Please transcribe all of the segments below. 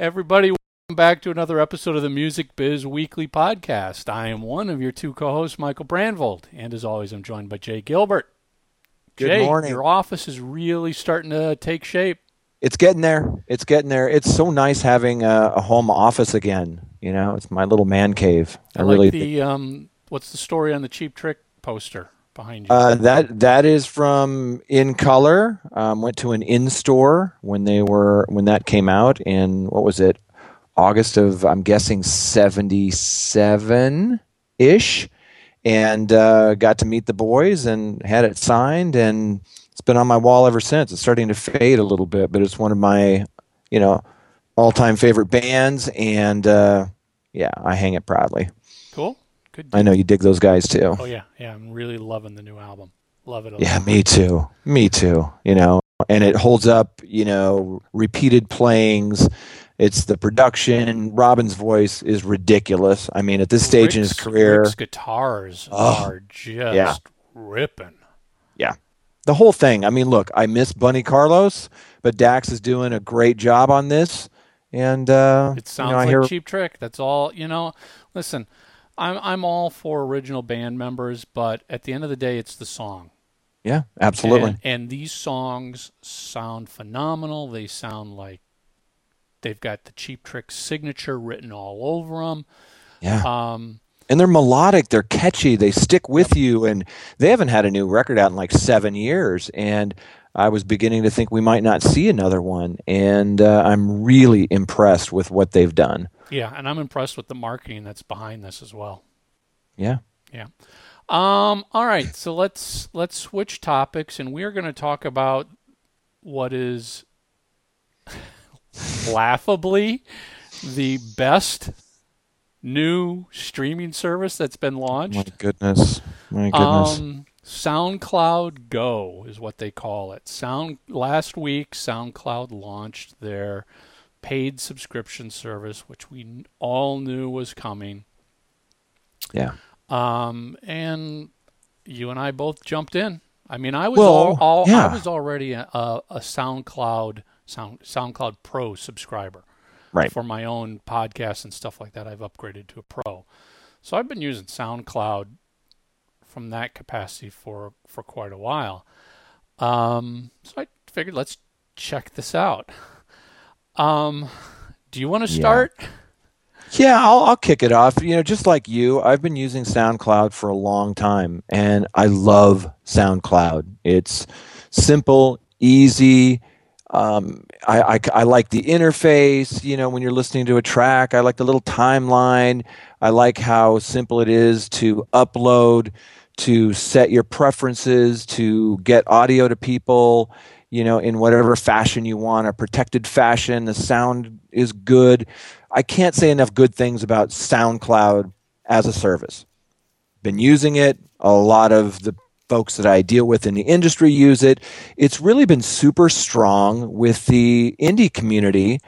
Everybody, welcome back to another episode of the Music Biz Weekly Podcast. I am one of your two co-hosts, Michael Brandvold, and as always, I'm joined by Jay Gilbert. Good Jay, morning. your office is really starting to take shape. It's getting there. It's getting there. It's so nice having a, a home office again. You know, it's my little man cave. I, like the um, what's the story on the Cheap Trick poster behind you? Uh, that that is from In Color. Um, went to an in store when they were when that came out in what was it, August of I'm guessing seventy seven ish, and uh, got to meet the boys and had it signed and it's been on my wall ever since. It's starting to fade a little bit, but it's one of my you know all time favorite bands and uh, yeah, I hang it proudly. Good. I know you dig those guys too. Oh yeah, yeah. I'm really loving the new album. Love it. A Yeah, lot. me too. Me too. You know, and it holds up. You know, repeated playings. It's the production. Robin's voice is ridiculous. I mean, at this stage in his career, Rick's guitars Oh, are just yeah. ripping. Yeah, the whole thing. I mean, look, I miss Bunny Carlos, but Daxx is doing a great job on this. And uh, It sounds you know, like hear, Cheap Trick. That's all. You know, listen, I'm I'm all for original band members, but at the end of the day, it's the song. yeah, absolutely. And, and these songs sound phenomenal. They sound like they've got the Cheap Trick signature written all over them. yeah. Um, and they're melodic they're catchy they stick with you and they haven't had a new record out in like seven years and i was beginning to think we might not see another one and uh, i'm really impressed with what they've done yeah, and I'm impressed with the marketing that's behind this as well. yeah Yeah. Um, all right, so let's let's switch topics, and we're going to talk about what is laughably the best new streaming service that's been launched. my goodness my goodness Um, SoundCloud Go is what they call it. Sound last week, SoundCloud launched their paid subscription service, which we all knew was coming. yeah Um, and you and I both jumped in. I mean, I was Well, all, all I was already a, a, SoundCloud Sound SoundCloud Pro subscriber right for my own podcast and stuff like that. I've upgraded to a Pro, so I've been using SoundCloud from that capacity for for quite a while. Um, so I figured let's check this out. Um, do you want to Yeah. start? Yeah, I'll, I'll kick it off. You know, just like you, I've been using SoundCloud for a long time, and I love SoundCloud. It's simple, easy. Um, I, I, I like the interface. You know, when you're listening to a track, I like the little timeline. I like how simple it is to upload, to set your preferences, to get audio to people. You know, in whatever fashion you want, a protected fashion. The sound is good. I can't say enough good things about SoundCloud as a service. Been using it. A lot of the folks that I deal with in the industry use it. It's really been super strong with the indie community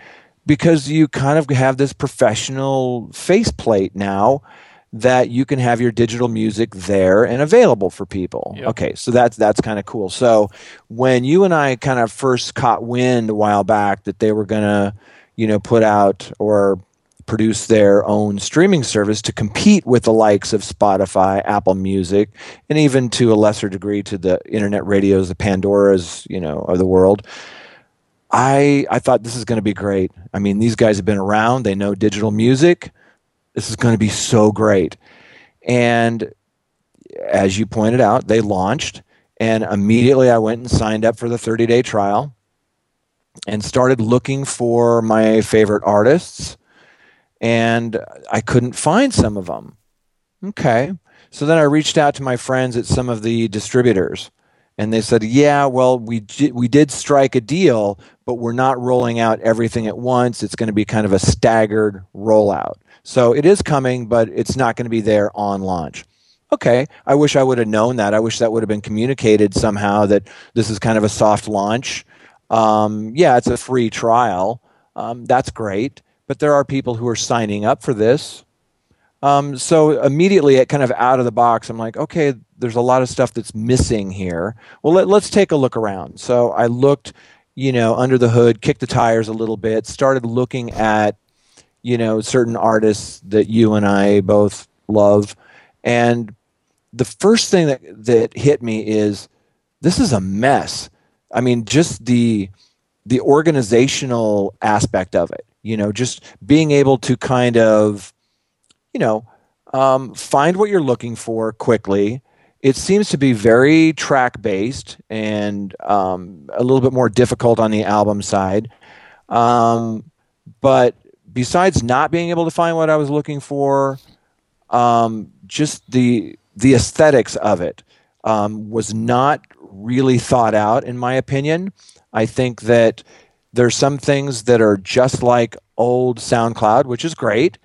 because you kind of have this professional faceplate now that you can have your digital music there and available for people. Yep. Okay, so that's that's kind of cool. So when you and I kind of first caught wind a while back that they were going to, you know, put out or produce their own streaming service to compete with the likes of Spotify, Apple Music, and even to a lesser degree to the internet radios, the Pandoras, you know, of the world. I I thought this is going to be great. I mean, these guys have been around; they know digital music. This is going to be so great. And as you pointed out, they launched, and immediately I went and signed up for the 30 day trial and started looking for my favorite artists, and I couldn't find some of them. Okay. So then I reached out to my friends at some of the distributors, and they said, "Yeah, well, we j- we did strike a deal, but we're not rolling out everything at once. It's going to be kind of a staggered rollout. So it is coming, but it's not going to be there on launch." Okay, I wish I would have known that. I wish that would have been communicated somehow that this is kind of a soft launch. Um, yeah, it's a free trial. Um, that's great, but there are people who are signing up for this. Um, so immediately, it kind of out of the box, I'm like, okay, there's a lot of stuff that's missing here. Well, let, let's take a look around. So I looked, you know, under the hood, kicked the tires a little bit, started looking at, you know, certain artists that you and I both love. And the first thing that, that hit me is this is a mess. I mean, just the the organizational aspect of it, you know, just being able to kind of, you know, um, find what you're looking for quickly. It seems to be very track based and um, a little bit more difficult on the album side. Um, but besides not being able to find what I was looking for, um, just the the aesthetics of it um, was not really thought out, in my opinion. I think that there's some things that are just like old SoundCloud, which is great.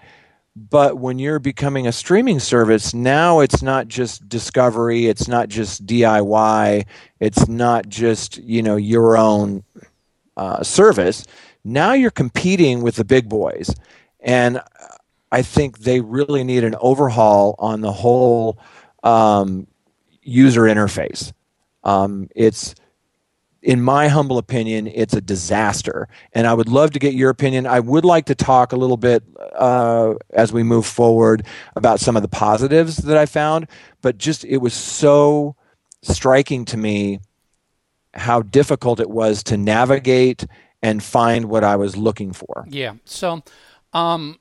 But when you're becoming a streaming service, now it's not just discovery, it's not just DIY, it's not just you know your own uh, service. Now you're competing with the big boys, and I think they really need an overhaul on the whole um, user interface. Um, it's in my humble opinion, it's a disaster. And I would love to get your opinion. I would like to talk a little bit uh, as we move forward about some of the positives that I found, but just it was so striking to me how difficult it was to navigate and find what I was looking for. Yeah. So, um,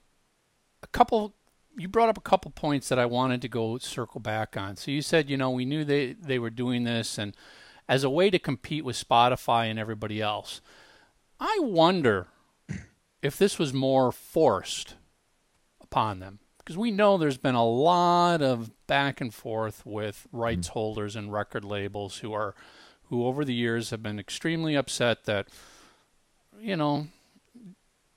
a couple you brought up a couple points that I wanted to go circle back on. So you said, you know, we knew they they were doing this and as a way to compete with Spotify and everybody else. I wonder if this was more forced upon them because we know there's been a lot of back and forth with rights mm-hmm. holders and record labels who are who over the years have been extremely upset that you know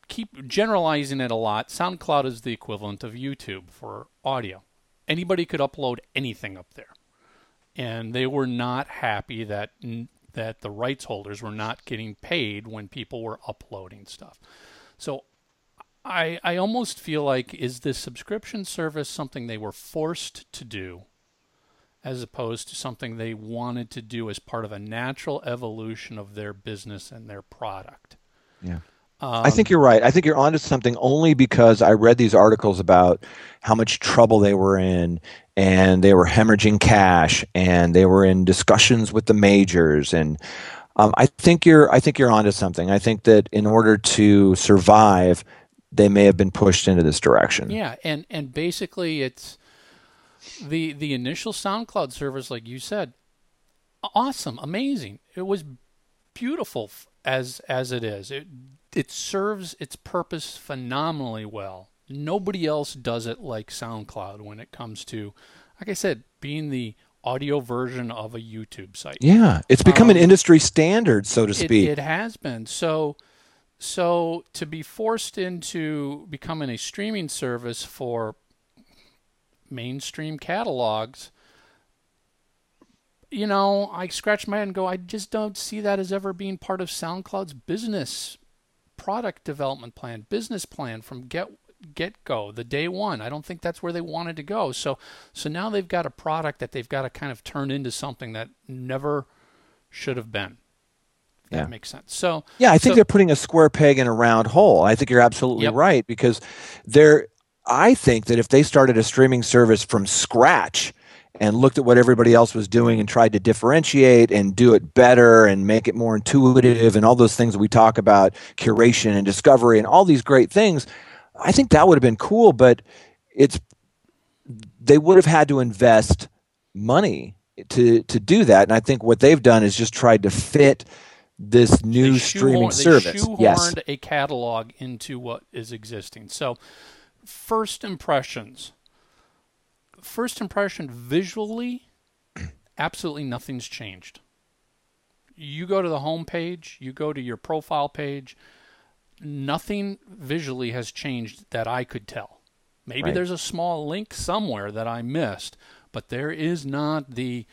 keep generalizing it a lot SoundCloud is the equivalent of YouTube for audio anybody could upload anything up there and they were not happy that that the rights holders were not getting paid when people were uploading stuff. So I I almost feel like is this subscription service something they were forced to do as opposed to something they wanted to do as part of a natural evolution of their business and their product. Yeah. Um, I think you're right. I think you're onto something only because I read these articles about how much trouble they were in and they were hemorrhaging cash and they were in discussions with the majors and um, I think you're I think you're onto something. I think that in order to survive, they may have been pushed into this direction. Yeah, and and basically it's the the initial SoundCloud service, like you said, awesome, amazing. It was beautiful as as it is. It it serves its purpose phenomenally well. Nobody else does it like SoundCloud when it comes to, like I said, being the audio version of a YouTube site. Yeah, it's become um, an industry standard, so to speak. It, it has been. So, so to be forced into becoming a streaming service for mainstream catalogs, you know, I scratch my head and go, I just don't see that as ever being part of SoundCloud's business product development plan, business plan from get get go, the day one. I don't think that's where they wanted to go. So so now they've got a product that they've got to kind of turn into something that never should have been. That yeah. makes sense. So yeah, I think so, they're putting a square peg in a round hole. I think you're absolutely yep. right because they're. I think that if they started a streaming service from scratch and looked at what everybody else was doing and tried to differentiate and do it better and make it more intuitive and all those things we talk about curation and discovery and all these great things I think that would have been cool, but it's they would have had to invest money to to do that, and I think what they've done is just tried to fit this new streaming service. Yes, a catalog into what is existing. So, first impressions. First impression visually, absolutely nothing's changed. You go to the home page, you go to your profile page, nothing visually has changed that I could tell. Maybe right. there's a small link somewhere that I missed, but there is not the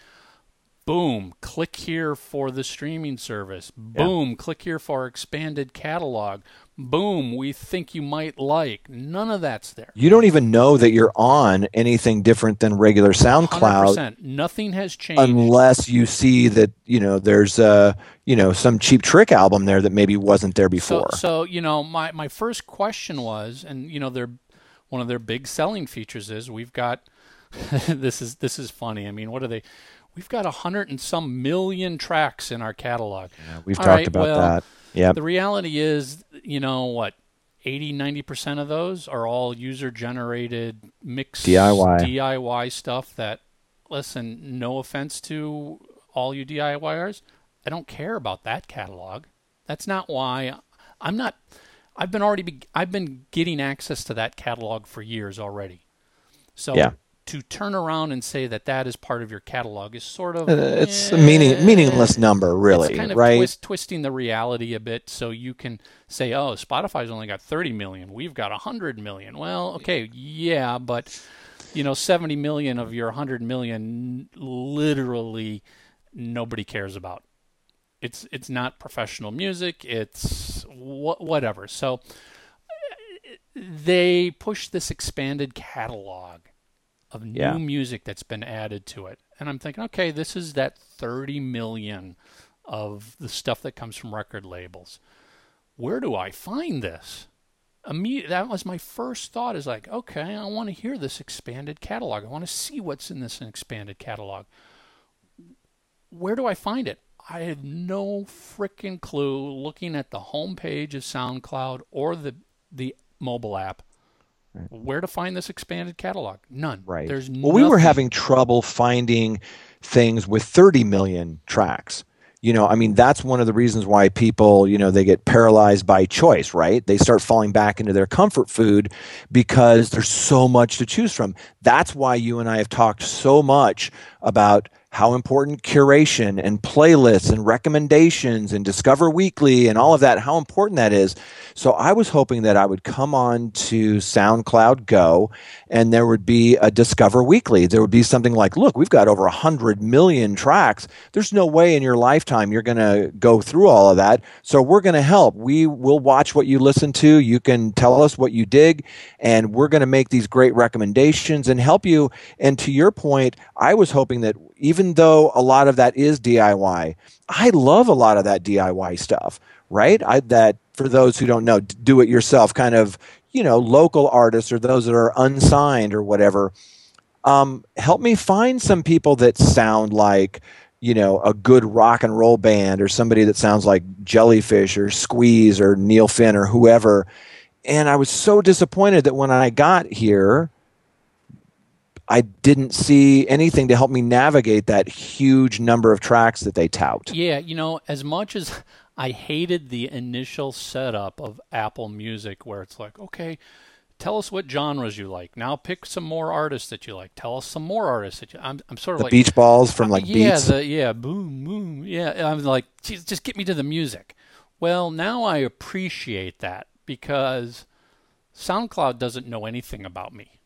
Boom, click here for the streaming service. Boom, yeah. click here for our expanded catalog. Boom, we think you might like. None of that's there. You don't even know that you're on anything different than regular SoundCloud. 100%. Nothing has changed unless you see that, you know, there's a, you know, some cheap trick album there that maybe wasn't there before. So, so you know, my my first question was and you know, their one of their big selling features is we've got this is this is funny. I mean, what are they we've got a hundred and some million tracks in our catalog. Yeah, we've All talked right, about well, that. Yeah. The reality is, you know what, 80, 90% of those are all user generated mixed DIY. DIY stuff that, listen, no offense to all you DIYers, I don't care about that catalog. That's not why I'm not. I've been already. Be, I've been getting access to that catalog for years already. So yeah to turn around and say that that is part of your catalog is sort of uh, it's eh, a meaning meaningless number really it's kind of right? twist, twisting the reality a bit so you can say oh spotify's only got 30 million we've got 100 million. Well okay yeah but you know 70 million of your 100 million literally nobody cares about. It's it's not professional music it's wh- whatever. So they push this expanded catalog of new yeah. music that's been added to it. And I'm thinking, okay, this is that 30 million of the stuff that comes from record labels. Where do I find this? Immediate, that was my first thought is like, okay, I want to hear this expanded catalog. I want to see what's in this expanded catalog. Where do I find it? I had no freaking clue looking at the homepage of SoundCloud or the the mobile app Right. Where to find this expanded catalog? None. Right. There's well, nothing. we were having trouble finding things with 30 million tracks. You know, I mean, that's one of the reasons why people, you know, they get paralyzed by choice, right? They start falling back into their comfort food because there's so much to choose from. That's why you and I have talked so much about how important curation and playlists and recommendations and Discover Weekly and all of that, how important that is. So I was hoping that I would come on to SoundCloud Go and there would be a Discover Weekly. There would be something like, look, we've got over 100 million tracks. There's no way in your lifetime you're going to go through all of that. So we're going to help. We will watch what you listen to. You can tell us what you dig, and we're going to make these great recommendations and help you. And to your point, I was hoping that even though a lot of that is DIY, I love a lot of that DIY stuff, right? I, that for those who don't know, do it yourself kind of, you know, local artists or those that are unsigned or whatever. Um, help me find some people that sound like, you know, a good rock and roll band or somebody that sounds like Jellyfish or Squeeze or Neil Finn or whoever. And I was so disappointed that when I got here, I didn't see anything to help me navigate that huge number of tracks that they tout. Yeah, you know, as much as I hated the initial setup of Apple Music, where it's like, okay, tell us what genres you like. Now pick some more artists that you like. Tell us some more artists that you. I'm, I'm sort of the like beach balls from like yeah, Beats. The, yeah, boom, boom. Yeah, I'm like, just get me to the music. Well, now I appreciate that because SoundCloud doesn't know anything about me.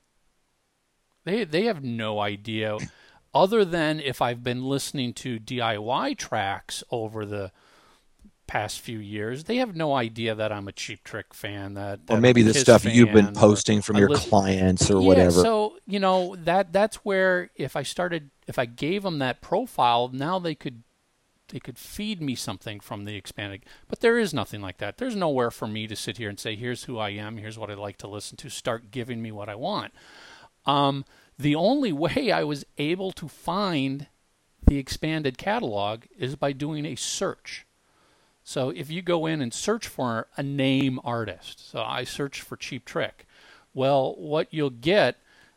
They they have no idea, other than if I've been listening to DIY tracks over the past few years, they have no idea that I'm a Cheap Trick fan. That, that or maybe the stuff you've been posting from your listen, clients or yeah, whatever. So you know that that's where if I started, if I gave them that profile, now they could they could feed me something from the expanded. But there is nothing like that. There's nowhere for me to sit here and say, here's who I am, here's what I like to listen to. Start giving me what I want. Um, the only way I was able to find the expanded catalog is by doing a search. So if you go in and search for a name artist, so I search for Cheap Trick, well, what you'll get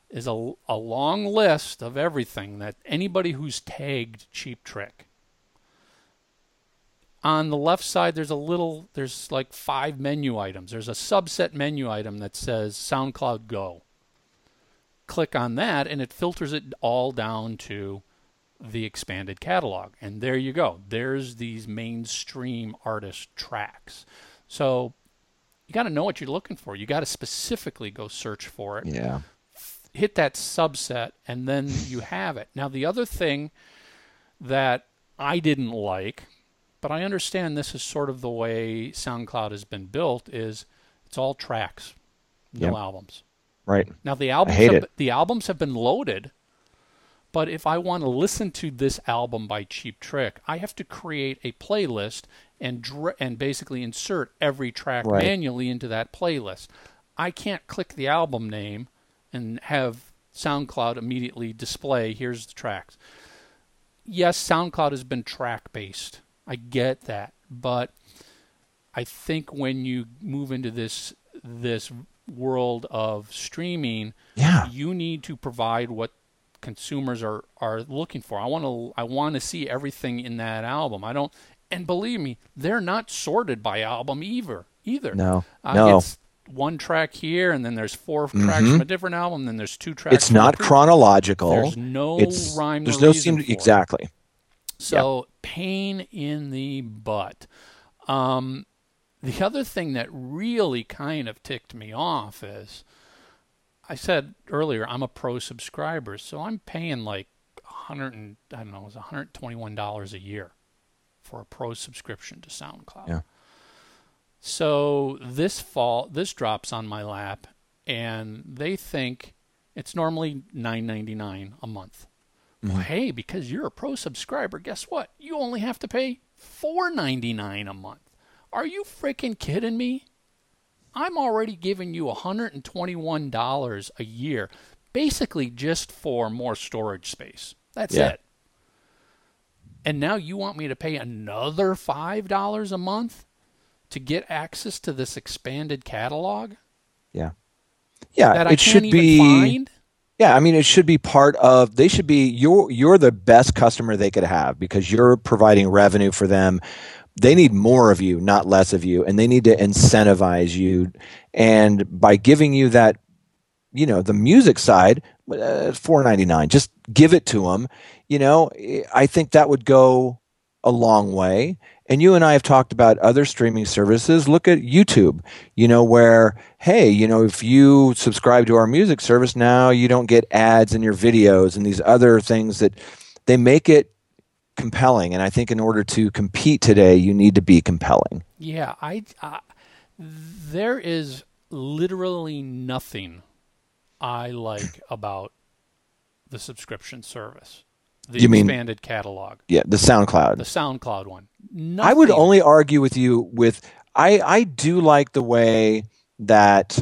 is a, a long list of everything that anybody who's tagged Cheap Trick. On the left side, there's a little, there's like five menu items. There's a subset menu item that says SoundCloud Go click on that and it filters it all down to the expanded catalog. And there you go. There's these mainstream artist tracks. So you got to know what you're looking for. You got to specifically go search for it. Yeah. Hit that subset and then you have it. Now the other thing that I didn't like, but I understand this is sort of the way SoundCloud has been built. Is it's all tracks, no Yep. albums. Right. Now the albums have, it. the albums have been loaded, but if I want to listen to this album by Cheap Trick, I have to create a playlist and dr- and basically insert every track Right. manually into that playlist. I can't click the album name and have SoundCloud immediately display here's the tracks. Yes, SoundCloud has been track based. I get that, but I think when you move into this this world of streaming, Yeah. you need to provide what consumers are are looking for. I want to I want to see everything in that album. I don't and believe me, they're not sorted by album either. Either. No. Uh, no. It's one track here, and then there's 4 tracks Mhm. from a different album. Then there's two tracks. It's not chronological. There's no it's rhyme. there's no seem exactly. So pain in the butt. Um, the other thing that really kind of ticked me off is, I said earlier I'm a pro subscriber, so I'm paying like 100 and I don't know, it was 121 dollars a year for a pro subscription to SoundCloud. Yeah. So this fall, this drops on my lap, and they think it's normally 9.99 a month. Well, mm-hmm. hey, because you're a pro subscriber, guess what? You only have to pay $4.99 a month. Are you freaking kidding me? I'm already giving you $121 a year, basically just for more storage space. That's Yeah. it. And now you want me to pay another $5 a month to get access to this expanded catalog Yeah. Yeah. that I it should be. find? Yeah, I mean, it should be part of. They should be. You're you're the best customer they could have because you're providing revenue for them. They need more of you, not less of you, and they need to incentivize you. And by giving you that, you know, the music side, uh, four ninety nine. Just give it to them. You know, I think that would go a long way. And you and I have talked about other streaming services. Look at YouTube, you know, where, hey, you know, if you subscribe to our music service now, you don't get ads in your videos and these other things that they make it compelling. And I think in order to compete today, you need to be compelling. Yeah, I, I there is literally nothing I like about the subscription service. The You mean- expanded catalog, Yeah, the SoundCloud. the SoundCloud one. I would only argue with you with I I do like the way that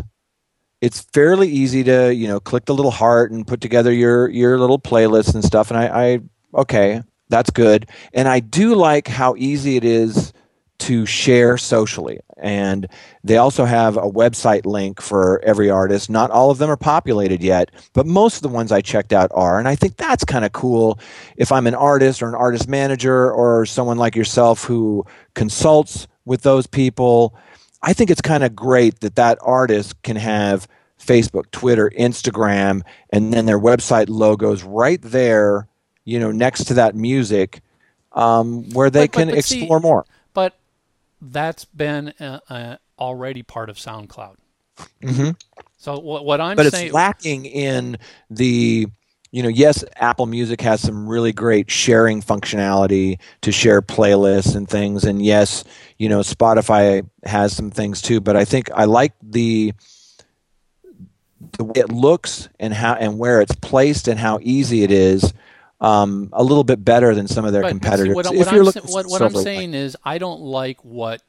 it's fairly easy to you know click the little heart and put together your your little playlists and stuff and I, I okay that's good. And I do like how easy it is to share socially. And they also have a website link for every artist. Not all of them are populated yet but most of the ones I checked out are. And I think that's kind of cool if I'm an artist or an artist manager or someone like yourself who consults with those people, I think it's kind of great that that artist can have Facebook, Twitter, Instagram, and then their website logos right there, you know, next to that music, um, where they But- but- can but see- explore more. But that's been uh, uh, already part of SoundCloud. hmm So what, what I'm But it's lacking in the, you know, yes, Apple Music has some really great sharing functionality to share playlists and things, and yes, you know, Spotify has some things too. But I think I like the the way it looks and how and where it's placed and how easy it is. Um, a little bit better than some of their but- but see, competitors. what, if what you're I'm, sa- what, what I'm saying is, I don't like what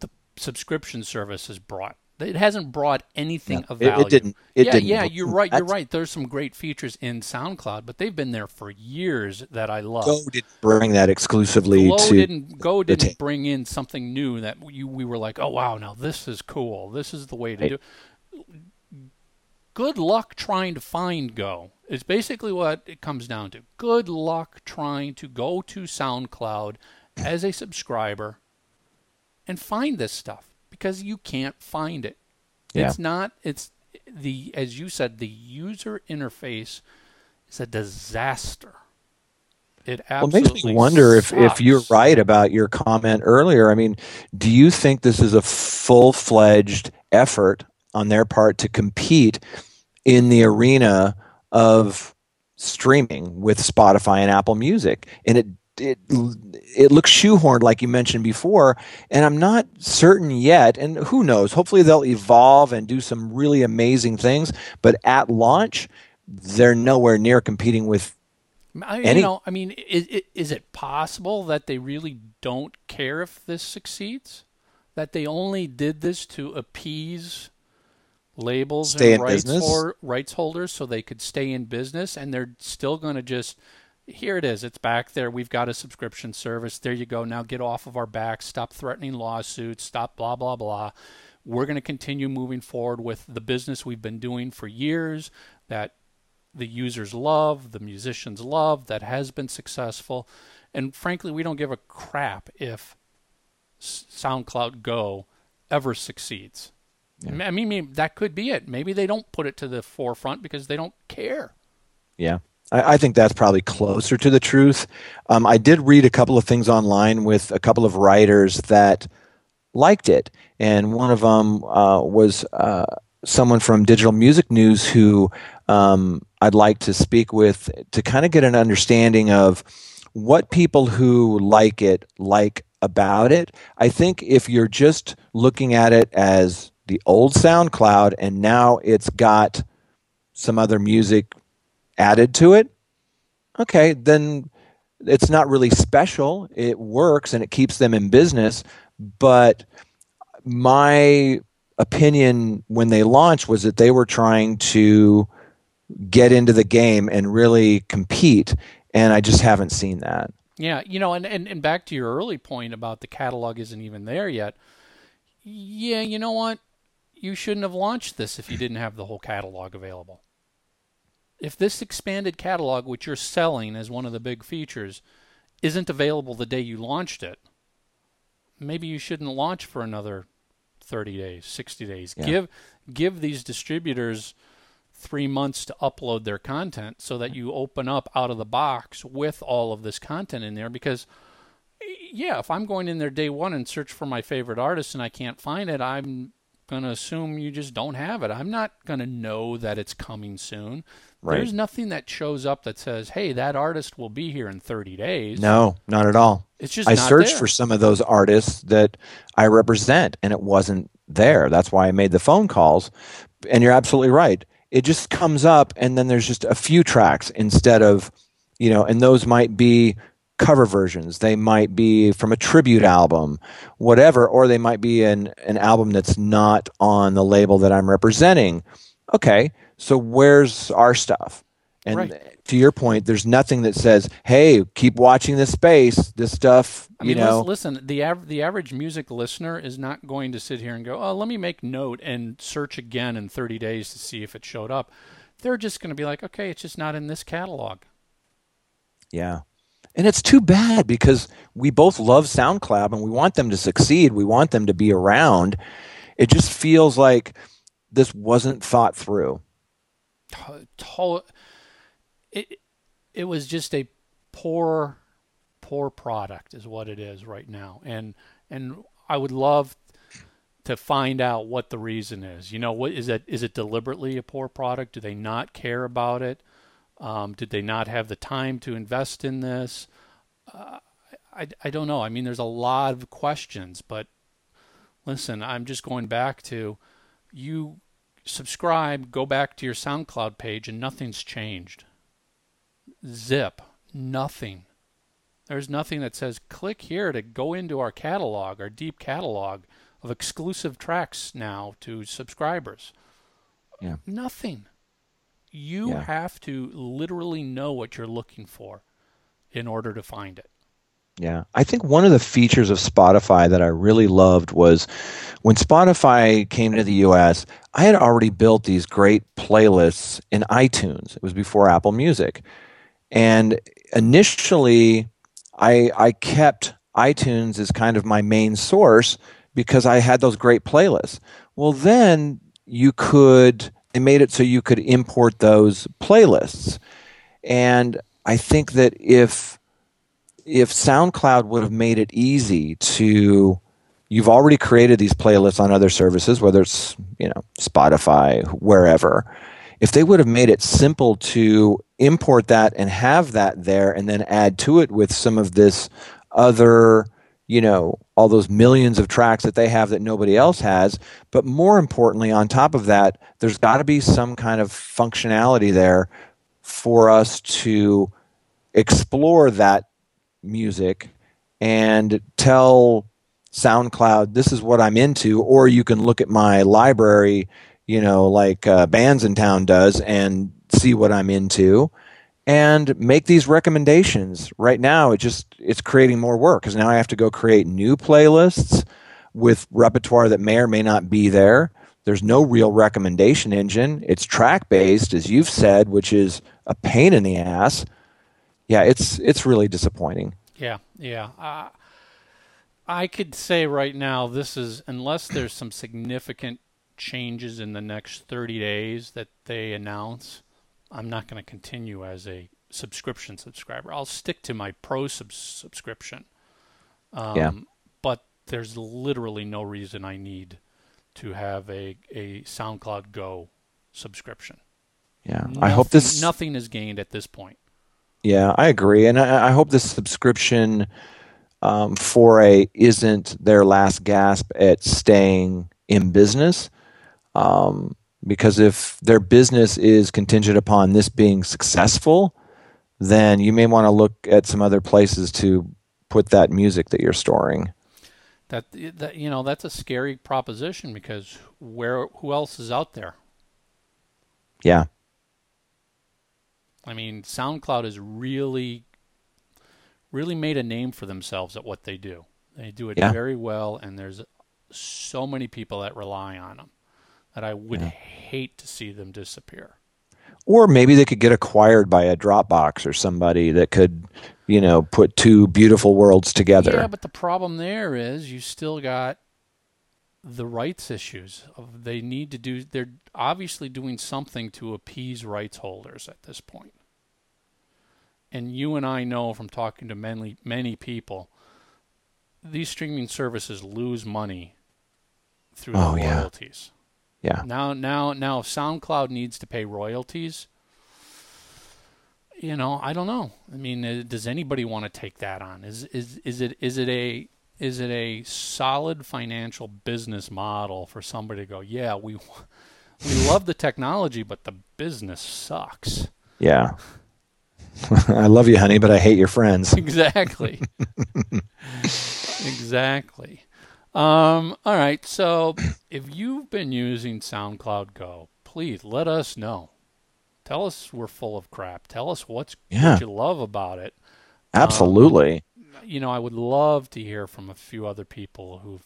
the subscription service has brought. It hasn't brought anything of value. it didn't. It yeah, didn't. yeah, you're right. You're That's- right. There's some great features in SoundCloud, but they've been there for years that I love. Go didn't bring that exclusively Glow to. didn't Go didn't tape. bring in something new that you we were like, oh wow, now this is cool. This is the way to Right. do. Good luck trying to find Go. Is basically what it comes down to. Good luck trying to go to SoundCloud as a subscriber and find this stuff because you can't find it. Yeah. It's not. It's the as you said, the user interface is a disaster. It Well, it makes me wonder if, if you're right about your comment earlier. I mean, do you think this is a full fledged effort on their part to compete in the arena of streaming with Spotify and Apple Music, and it it it looks shoehorned like you mentioned before and i'm not certain yet and who knows hopefully they'll evolve and do some really amazing things but at launch they're nowhere near competing with I, any. You know, I mean, is, is it possible that they really don't care if this succeeds? That they only did this to appease labels Stay and rights, or, rights holders so they could stay in business and they're still going to just here it is it's back there we've got a subscription service there you go now get off of our backs stop threatening lawsuits stop blah blah blah. We're going to continue moving forward with the business we've been doing for years that the users love the musicians love that has been successful and frankly we don't give a crap if soundcloud go ever succeeds I mean, that could be it. Maybe they don't put it to the forefront because they don't care. Yeah. I, I think that's probably closer to the truth. Um, I did read a couple of things online with a couple of writers that liked it. And one of them uh, was uh, someone from Digital Music News who um, I'd like to speak with to kind of get an understanding of what people who like it like about it. I think if you're just looking at it as the old SoundCloud and now it's got some other music added to it, okay, then it's not really special. It works and it keeps them in business. But my opinion when they launched was that they were trying to get into the game and really compete. And I just haven't seen that. Yeah, you know, and, and, and back to your early point about the catalog isn't even there yet. Yeah, you know what? You shouldn't have launched this if you didn't have the whole catalog available. If this expanded catalog, which you're selling as one of the big features, isn't available the day you launched it, maybe you shouldn't launch for another 30 days, 60 days. Yeah. Give give these distributors three months to upload their content so that you open up out of the box with all of this content in there because yeah if i'm going in there day one and search for my favorite artist and i can't find it i'm going to assume you just don't have it i'm not going to know that it's coming soon Right. there's nothing that shows up that says hey that artist will be here in 30 days No, not at all. it's just I searched there. for some of those artists that I represent, and it wasn't there. That's why I made the phone calls. And you're absolutely right. It just comes up, and then there's just a few tracks instead of, you know, and those might be cover versions. They might be from a tribute album, whatever, or they might be an, an album that's not on the label that I'm representing. Okay, so where's our stuff? And Right. to your point, there's nothing that says, "Hey, keep watching this space. This stuff, I you mean, know." listen, the av- the average music listener is not going to sit here and go, "Oh, let me make note and search again in 30 days to see if it showed up." They're just going to be like, "Okay, it's just not in this catalog." Yeah. And it's too bad because we both love SoundCloud and we want them to succeed. We want them to be around. It just feels like this wasn't thought through. It it was just a poor poor product is what it is right now. And and I would love to find out what the reason is. You know, what is it? Is it deliberately a poor product? Do they not care about it? Um, did they not have the time to invest in this? Uh, I, I don't know. I mean, there's a lot of questions, but listen, I'm just going back to you subscribe, go back to your SoundCloud page, and nothing's changed. Zip, nothing. There's nothing that says click here to go into our catalog, our deep catalog of exclusive tracks now to subscribers. Yeah. Nothing. You Yeah. have to literally know what you're looking for in order to find it. Yeah. I think one of the features of Spotify that I really loved was when Spotify came to the US, I had already built these great playlists in iTunes. It was before Apple Music. And initially, I, I kept iTunes as kind of my main source because I had those great playlists. Well, then you could, they made it so you could import those playlists. And I think that if, if SoundCloud would have made it easy to, you've already created these playlists on other services, whether it's, you know, Spotify, wherever. if they would have made it simple to import that and have that there and then add to it with some of this other you know all those millions of tracks that they have that nobody else has. But more importantly on top of that there's got to be some kind of functionality there for us to explore that music and tell SoundCloud this is what I'm into or you can look at my library you know like uh, Town does and see what I'm into and make these recommendations. Right now, it just it's creating more work because now I have to go create new playlists with repertoire that may or may not be there. There's no real recommendation engine. It's track based, as you've said, which is a pain in the ass. Yeah, it's it's really disappointing. Yeah, yeah. Uh, I could say right now, this is unless there's some significant changes in the next 30 days that they announce I'm not going to continue as a subscription subscriber. I'll stick to my pro sub- subscription. Um, yeah. But there's literally no reason I need to have a, a SoundCloud Go subscription. Yeah. Nothing, I hope this. Nothing is gained at this point. Yeah, I agree. And I, I hope this subscription um, Foray isn't their last gasp at staying in business. Um, because if their business is contingent upon this being successful, then you may want to look at some other places to put that music that you're storing. That, that you know that's a scary proposition because where who else is out there? Yeah. I mean, SoundCloud has really really made a name for themselves at what they do. They do it yeah. very well and there's so many people that rely on them that I would yeah. hate to see them disappear. Or maybe they could get acquired by a Dropbox or somebody that could, you know, put two beautiful worlds together. Yeah, but the problem there is you still got the rights issues. They need to do. They're obviously doing something to appease rights holders at this point. And you and I know from talking to many many people, these streaming services lose money through oh, the royalties. Yeah. Yeah. Now, now, now, if SoundCloud needs to pay royalties, you know, I don't know. I mean, uh, does anybody want to take that on? Is is is it is it a is it a solid financial business model for somebody to go, yeah, we we love the technology, but the business sucks. Yeah. I love you, honey, but I hate your friends. Exactly. exactly. Um, all right. So if you've been using SoundCloud Go, please let us know. Tell us we're full of crap. Tell us what's yeah. what you love about it. Absolutely. Um, you know, I would love to hear from a few other people who've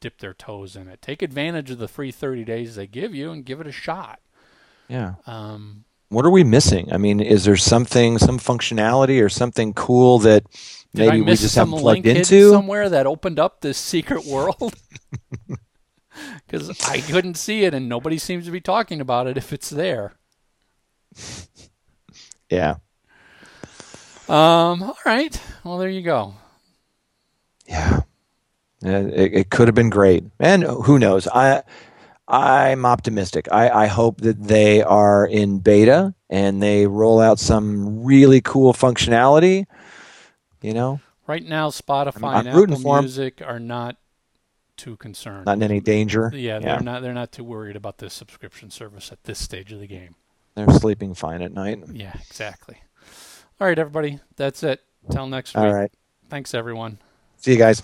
dipped their toes in it. Take advantage of the free 30 days they give you and give it a shot. Yeah. Um, what are we missing? I mean, is there something, some functionality or something cool that did maybe we just haven't plugged into somewhere that opened up this secret world? Because I couldn't see it, and nobody seems to be talking about it if it's there. Yeah. Um. All right. Well, there you go. Yeah. It, it could have been great, and who knows? I I'm optimistic. I, I hope that they are in beta and they roll out some really cool functionality you know, right now Spotify I'm, I'm and Apple Music are not too concerned. Not in any danger. Yeah, they're not. They're not too worried about this subscription service at this stage of the game. They're sleeping fine at night. Yeah, exactly. All right, everybody. That's it. Till next week. All right. Thanks, everyone. See you guys.